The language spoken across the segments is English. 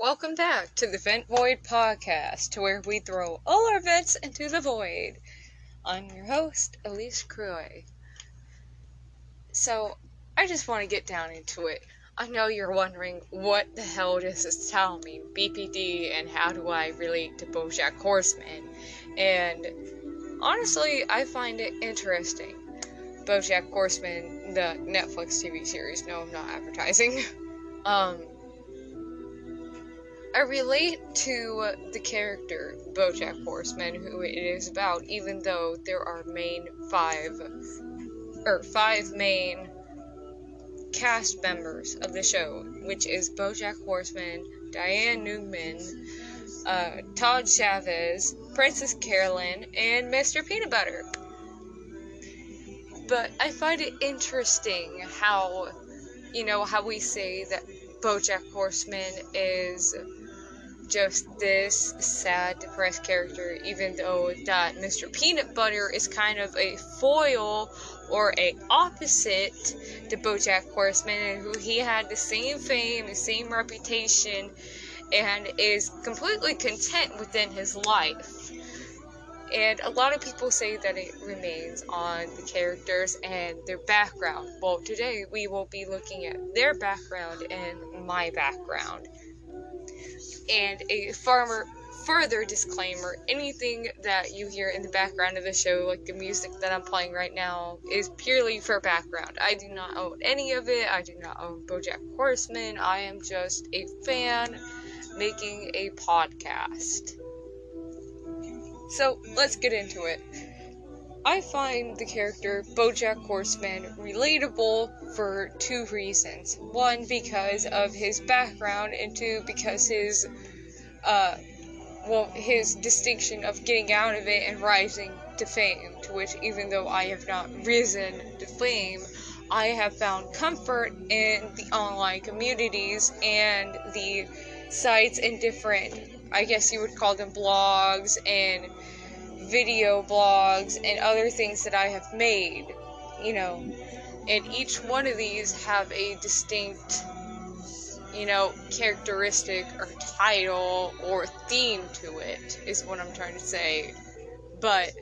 Welcome back to the Vent Void podcast, to where we throw all our vents into the void. I'm your host, Elise Croy. So, I just want to get down into it. I know you're wondering what the hell does this tell me, BPD, and how do I relate to Bojack Horseman? And honestly, I find it interesting. Bojack Horseman, the Netflix TV series. No, I'm not advertising. um, I relate to the character Bojack Horseman, who it is about, even though there are main five or five main cast members of the show, which is Bojack Horseman, Diane Newman, uh, Todd Chavez, Princess Carolyn, and Mr. Peanut Butter. But I find it interesting how, you know, how we say that Bojack Horseman is just this sad, depressed character, even though that Mr. Peanut Butter is kind of a foil or a opposite to BoJack Horseman, who he had the same fame, the same reputation, and is completely content within his life. And a lot of people say that it remains on the characters and their background. Well, today we will be looking at their background and my background. And a farmer further disclaimer anything that you hear in the background of the show, like the music that I'm playing right now, is purely for background. I do not own any of it, I do not own Bojack Horseman. I am just a fan making a podcast. So let's get into it. I find the character Bojack Horseman relatable for two reasons. One, because of his background, and two, because his, uh, well, his distinction of getting out of it and rising to fame. To which, even though I have not risen to fame, I have found comfort in the online communities and the sites and different, I guess you would call them blogs and video blogs and other things that I have made, you know, and each one of these have a distinct, you know, characteristic or title or theme to it, is what I'm trying to say. But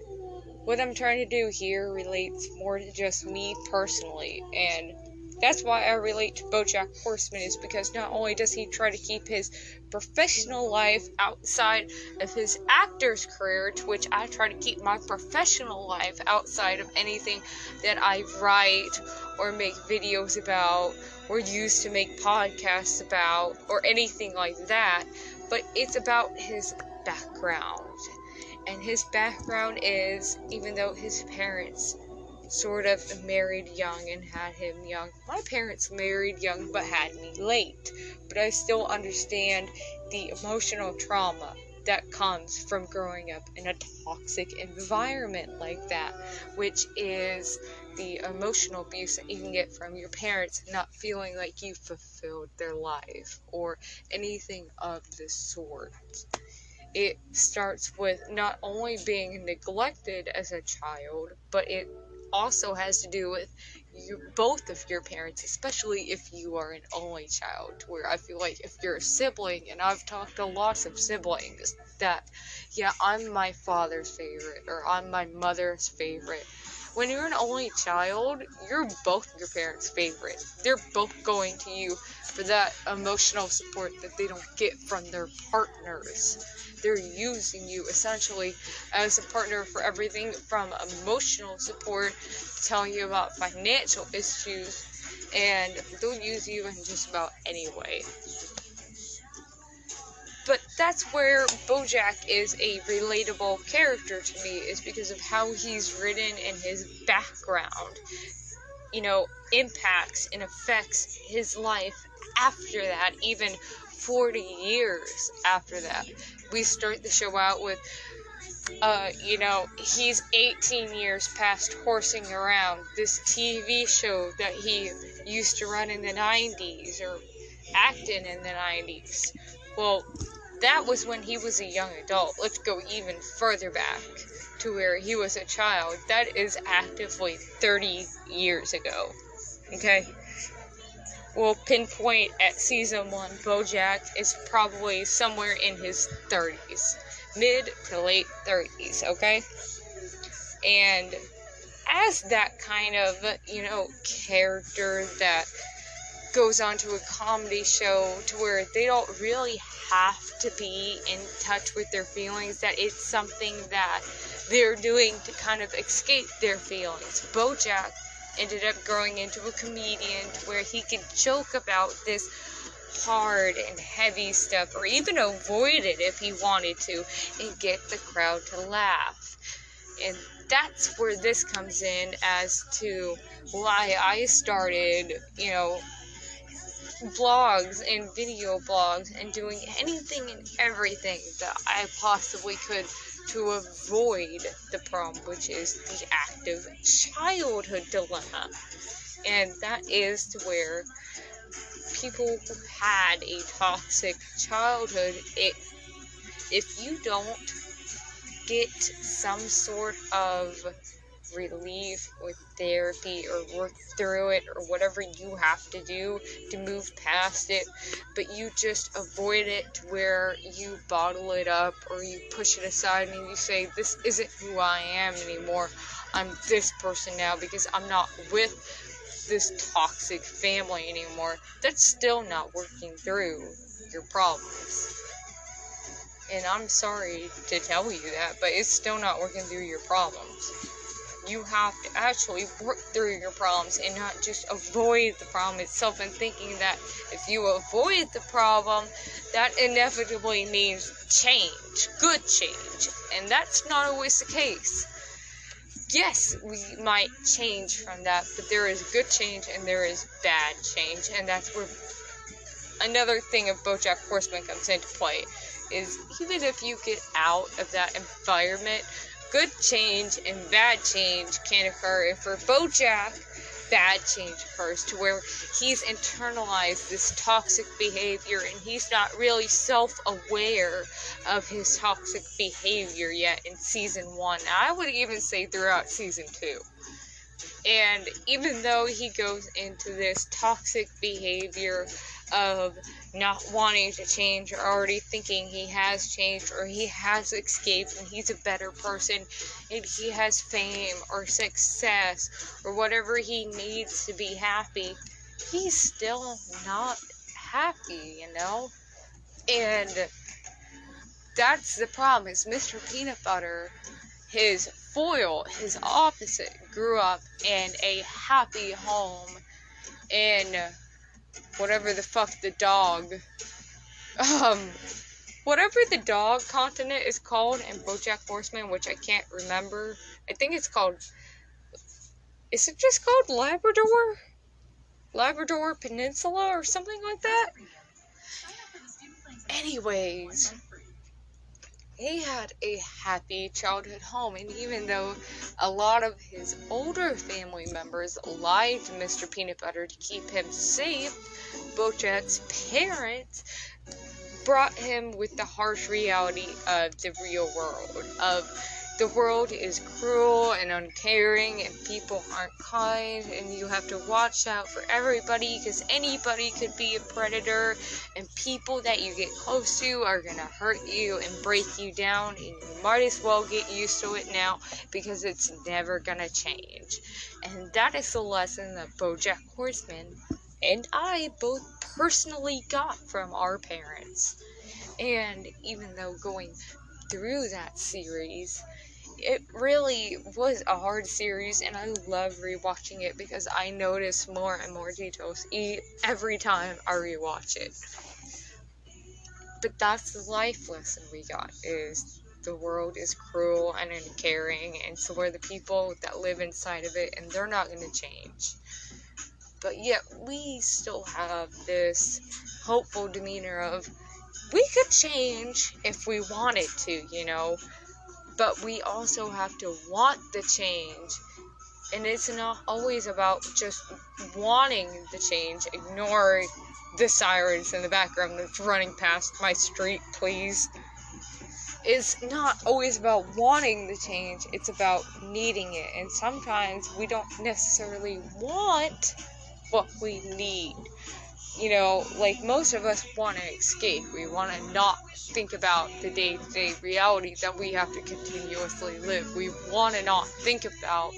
what I'm trying to do here relates more to just me personally, and that's why I relate to Bojack Horseman is because not only does he try to keep his professional life outside of his actor's career, to which I try to keep my professional life outside of anything that I write or make videos about or use to make podcasts about or anything like that, but it's about his background. And his background is, even though his parents sort of married young and had him young. My parents married young but had me late, but I still understand the emotional trauma that comes from growing up in a toxic environment like that, which is the emotional abuse that you can get from your parents not feeling like you fulfilled their life or anything of the sort. It starts with not only being neglected as a child, but it also has to do with you, both of your parents, especially if you are an only child. Where I feel like if you're a sibling, and I've talked to lots of siblings, that yeah, I'm my father's favorite or I'm my mother's favorite. When you're an only child, you're both your parents' favorite. They're both going to you for that emotional support that they don't get from their partners they're using you essentially as a partner for everything from emotional support to telling you about financial issues, and they'll use you in just about any way. But that's where Bojack is a relatable character to me, is because of how he's written and his background, you know, impacts and affects his life after that, even 40 years after that we start the show out with uh, you know, he's 18 years past horsing around this TV show that he used to run in the 90s or acting in the 90s. Well, that was when he was a young adult. Let's go even further back to where he was a child. That is actively 30 years ago. Okay? We'll pinpoint at season one, Bojack is probably somewhere in his 30s, mid to late 30s, okay? And as that kind of, you know, character that goes on to a comedy show to where they don't really have to be in touch with their feelings, that it's something that they're doing to kind of escape their feelings. Bojack ended up growing into a comedian to where he could joke about this hard and heavy stuff or even avoid it if he wanted to and get the crowd to laugh. And that's where this comes in as to why I started, you know, blogs and video blogs and doing anything and everything that I possibly could to avoid the problem, which is the active childhood dilemma. And that is to where people who had a toxic childhood, it, if you don't get some sort of relief or therapy or work through it or whatever you have to do to move past it, but you just avoid it to where you bottle it up or you push it aside and you say, This isn't who I am anymore. I'm this person now because I'm not with this toxic family anymore. That's still not working through your problems. And I'm sorry to tell you that, but it's still not working through your problems you have to actually work through your problems and not just avoid the problem itself and thinking that if you avoid the problem, that inevitably means change, good change. And that's not always the case. Yes, we might change from that, but there is good change and there is bad change, and that's where another thing of BoJack Horseman comes into play. Is even if you get out of that environment, good change and bad change can occur. And for Bojack, bad change occurs to where he's internalized this toxic behavior and he's not really self aware of his toxic behavior yet in season one. I would even say throughout season two. And even though he goes into this toxic behavior of not wanting to change or already thinking he has changed or he has escaped and he's a better person and he has fame or success or whatever he needs to be happy, he's still not happy, you know? And that's the problem is Mr. Peanut Butter, his foil, his opposite, grew up in a happy home in whatever the fuck the dog, um, whatever the dog continent is called in BoJack Horseman, which I can't remember. I think it's called. Is it just called Labrador? Labrador Peninsula or something like that? Anyways, he had a happy childhood home, and even though a lot of his older family members lied to Mr. Peanut Butter to keep him safe, Bojack's parents brought him with the harsh reality of the real world, of the world is cruel and uncaring and people aren't kind and you have to watch out for everybody because anybody could be a predator and people that you get close to are to hurt you and break you down and you might as well get used to it now because it's never to change. And that is the lesson that Bojack Horseman and I both personally got from our parents. And even though going through that series, it really was a hard series, and I love rewatching it because I notice more and more details every time I rewatch it. But that's the life lesson we got: is the world is cruel and uncaring, and so are the people that live inside of it, and they're not going to change. But yet, we still have this hopeful demeanor of we could change if we wanted to, you know but we also have to want the change. And it's not always about just wanting the change. Ignore the sirens in the background that's running past my street, please. It's not always about wanting the change, it's about needing it. And sometimes we don't necessarily want what we need. You know, like most of us want to escape. We want to not think about the day to day reality that we have to continuously live. We want to not think about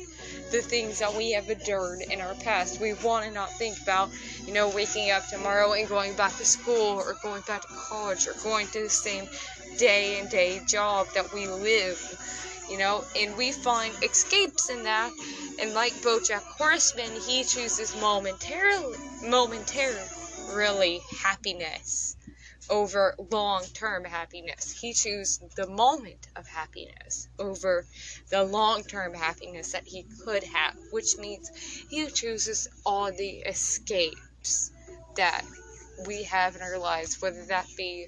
the things that we have endured in our past. We want to not think about, you know, waking up tomorrow and going back to school or going back to college or going to the same day and day job that we live, you know, and we find escapes in that. And like Bojack Horseman, he chooses momentarily, momentarily happiness over long term happiness. He chooses the moment of happiness over the long term happiness that he could have, which means he chooses all the escapes that we have in our lives, whether that be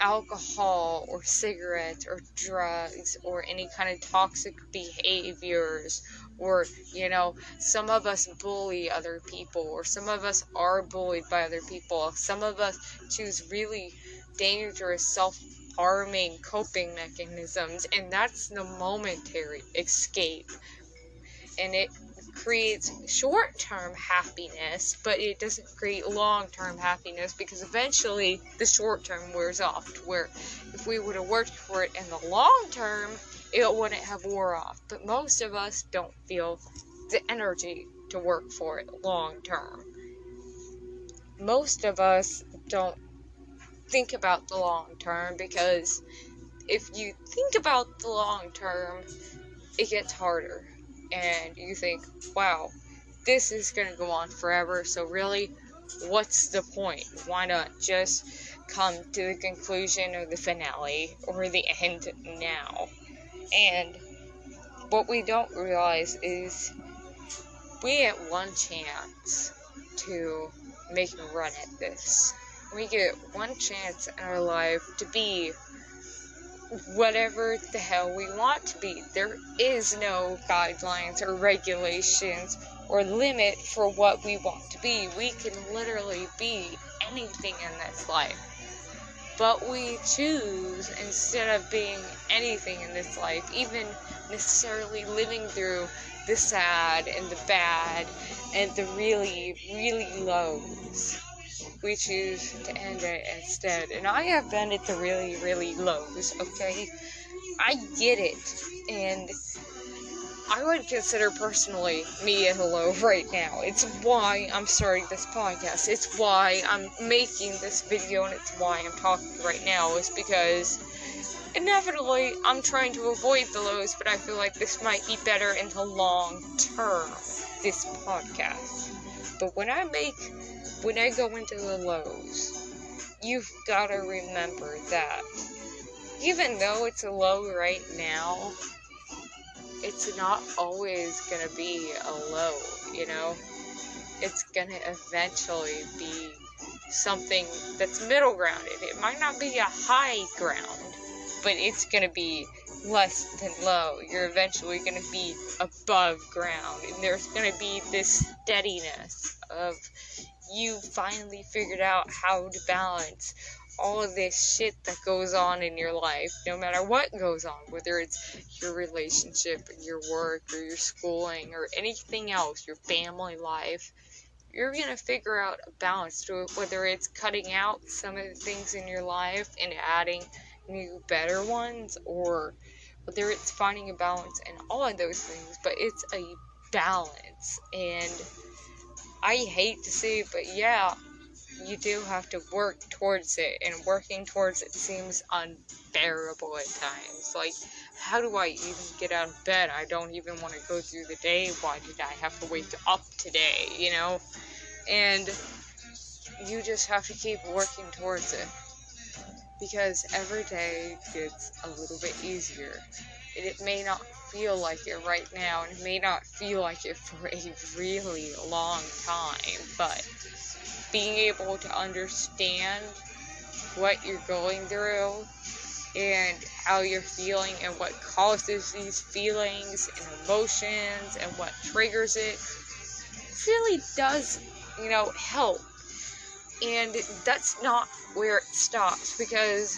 alcohol or cigarettes or drugs or any kind of toxic behaviors or you know some of us bully other people or some of us are bullied by other people some of us choose really dangerous self harming coping mechanisms and that's the momentary escape and it creates short term happiness, but it doesn't create long term happiness because eventually the short term wears off. To Where if we would have worked for it in the long term, it wouldn't have wore off. But most of us don't feel the energy to work for it long term. Most of us don't think about the long term because if you think about the long term, it gets harder and you think, wow, this is going to go on forever, so really, what's the point? Why not just come to the conclusion or the finale or the end now? And what we don't realize is we get one chance to make a run at this. We get one chance in our life to be whatever the hell we want to be. There is no guidelines or regulations or limit for what we want to be. We can literally be anything in this life. But we choose, instead of being anything in this life, even necessarily living through the sad and the bad and the really, really lows we choose to end it instead. And I have been at the really, really lows, okay? I get it. And I would consider personally me a low right now. It's why I'm starting this podcast. It's why I'm making this video and it's why I'm talking right now is because inevitably I'm trying to avoid the lows, but I feel like this might be better in the long term, this podcast. But when I make when I go into the lows, you've got to remember that even though it's a low right now, it's not always going to be a low, you know? It's going to eventually be something that's middle grounded. It might not be a high ground, but it's going to be less than low. You're eventually going to be above ground, and there's going to be this steadiness of you finally figured out how to balance all of this shit that goes on in your life, no matter what goes on, whether it's your relationship, your work, or your schooling, or anything else, your family life, you're gonna figure out a balance to it, whether it's cutting out some of the things in your life and adding new, better ones, or whether it's finding a balance in all of those things, but it's a balance, and I hate to say it, but yeah, you do have to work towards it, and working towards it seems unbearable at times. Like, how do I even get out of bed? I don't even want to go through the day. Why did I have to wake up today? You know? And you just have to keep working towards it. Because every day gets a little bit easier. It may not feel like it right now, and it may not feel like it for a really long time, but being able to understand what you're going through and how you're feeling and what causes these feelings and emotions and what triggers it really does, you know, help. And that's not where it stops because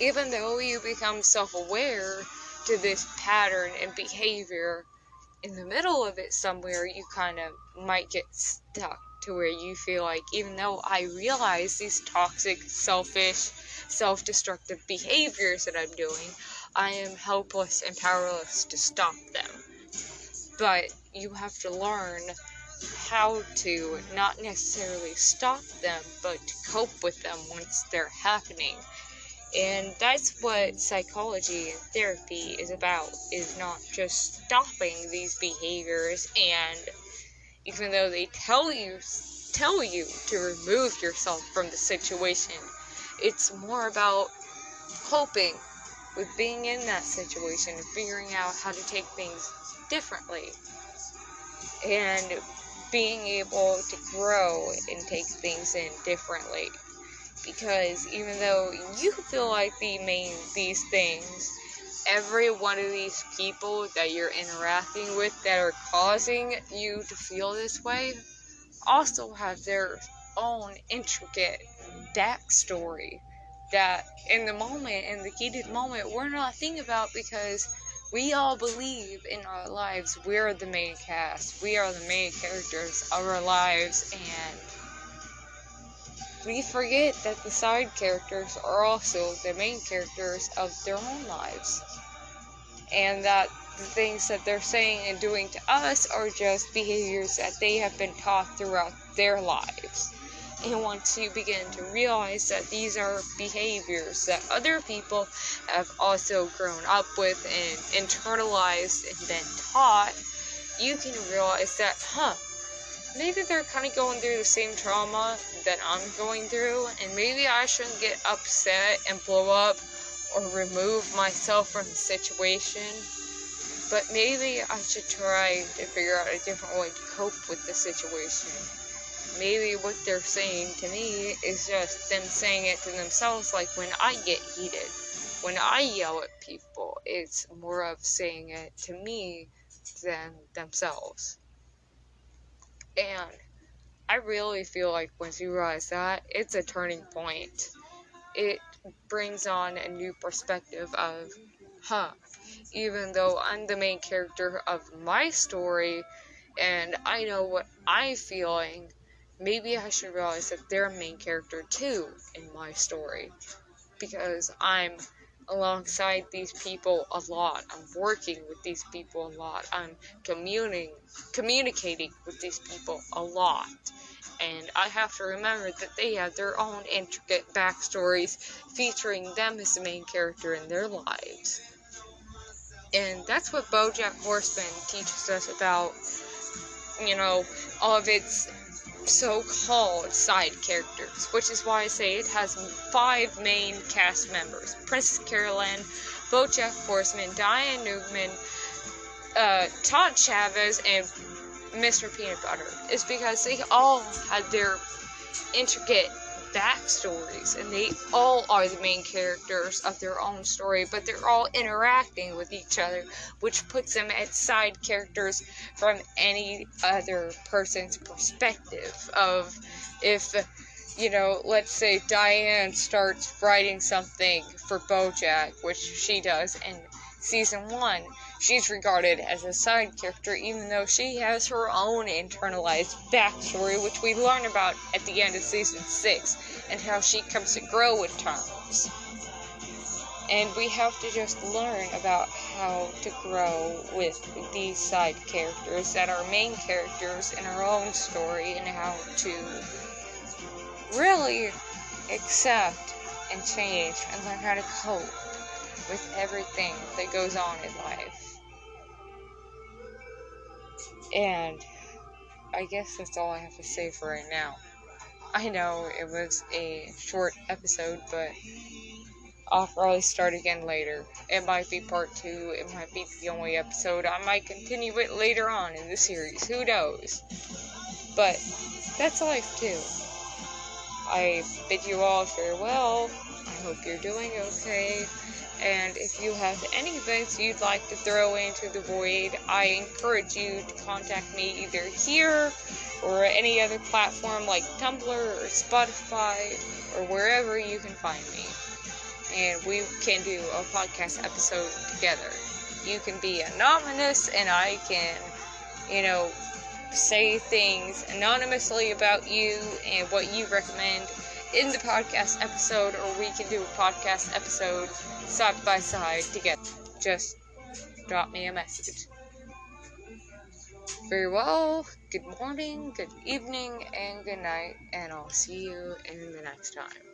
even though you become self aware, to this pattern and behavior in the middle of it somewhere, you kind of might get stuck to where you feel like even though I realize these toxic, selfish, self destructive behaviors that I'm doing, I am helpless and powerless to stop them. But you have to learn how to not necessarily stop them, but to cope with them once they're happening. And that's what psychology and therapy is about, is not just stopping these behaviors and even though they tell you tell you to remove yourself from the situation, it's more about coping with being in that situation and figuring out how to take things differently. And being able to grow and take things in differently because even though you feel like the main these things, every one of these people that you're interacting with that are causing you to feel this way also have their own intricate backstory that in the moment, in the heated moment, we're not thinking about because we all believe in our lives. We're the main cast, we are the main characters of our lives, and we forget that the side characters are also the main characters of their own lives. And that the things that they're saying and doing to us are just behaviors that they have been taught throughout their lives. And once you begin to realize that these are behaviors that other people have also grown up with and internalized and been taught, you can realize that, huh, maybe they're kind of going through the same trauma that I'm going through, and maybe I shouldn't get upset and blow up or remove myself from the situation. But maybe I should try to figure out a different way to cope with the situation. Maybe what they're saying to me is just them saying it to themselves, like when I get heated, when I yell at people, it's more of saying it to me than themselves. And I really feel like once you realize that, it's a turning point. It brings on a new perspective of, huh, even though I'm the main character of my story and I know what I'm feeling, maybe I should realize that they're a main character too in my story. Because I'm alongside these people a lot. I'm working with these people a lot. I'm communing, communicating with these people a lot. And I have to remember that they have their own intricate backstories featuring them as the main character in their lives. And that's what Bojack Horseman teaches us about, you know, all of its so-called side characters, which is why I say it has five main cast members: Princess Carolyn, BoJack Horseman, Diane Newman, uh, Todd Chavez, and Mr. Peanut Butter. Is because they all had their intricate backstories, and they all are the main characters of their own story, but they're all interacting with each other, which puts them as side characters from any other person's perspective. Of if, you know, let's say Diane starts writing something for Bojack, which she does in season one she's regarded as a side character, even though she has her own internalized backstory, which we learn about at the end of season 6, and how she comes to grow with times. And we have to just learn about how to grow with these side characters that are main characters in our own story, and how to really accept and change and learn how to cope with everything that goes on in life. And I guess that's all I have to say for right now. I know it was a short episode, but I'll probably start again later. It might be part two, it might be the only episode. I might continue it later on in the series, who knows? But that's life too. I bid you all farewell. I hope you're doing okay. And if you have any events you'd like to throw into the void, I encourage you to contact me either here or any other platform like Tumblr or Spotify or wherever you can find me. And we can do a podcast episode together. You can be anonymous and I can, you know, say things anonymously about you and what you recommend in the podcast episode, or we can do a podcast episode side by side together. Just drop me a message. Very well, good morning, good evening, and good night, and I'll see you in the next time.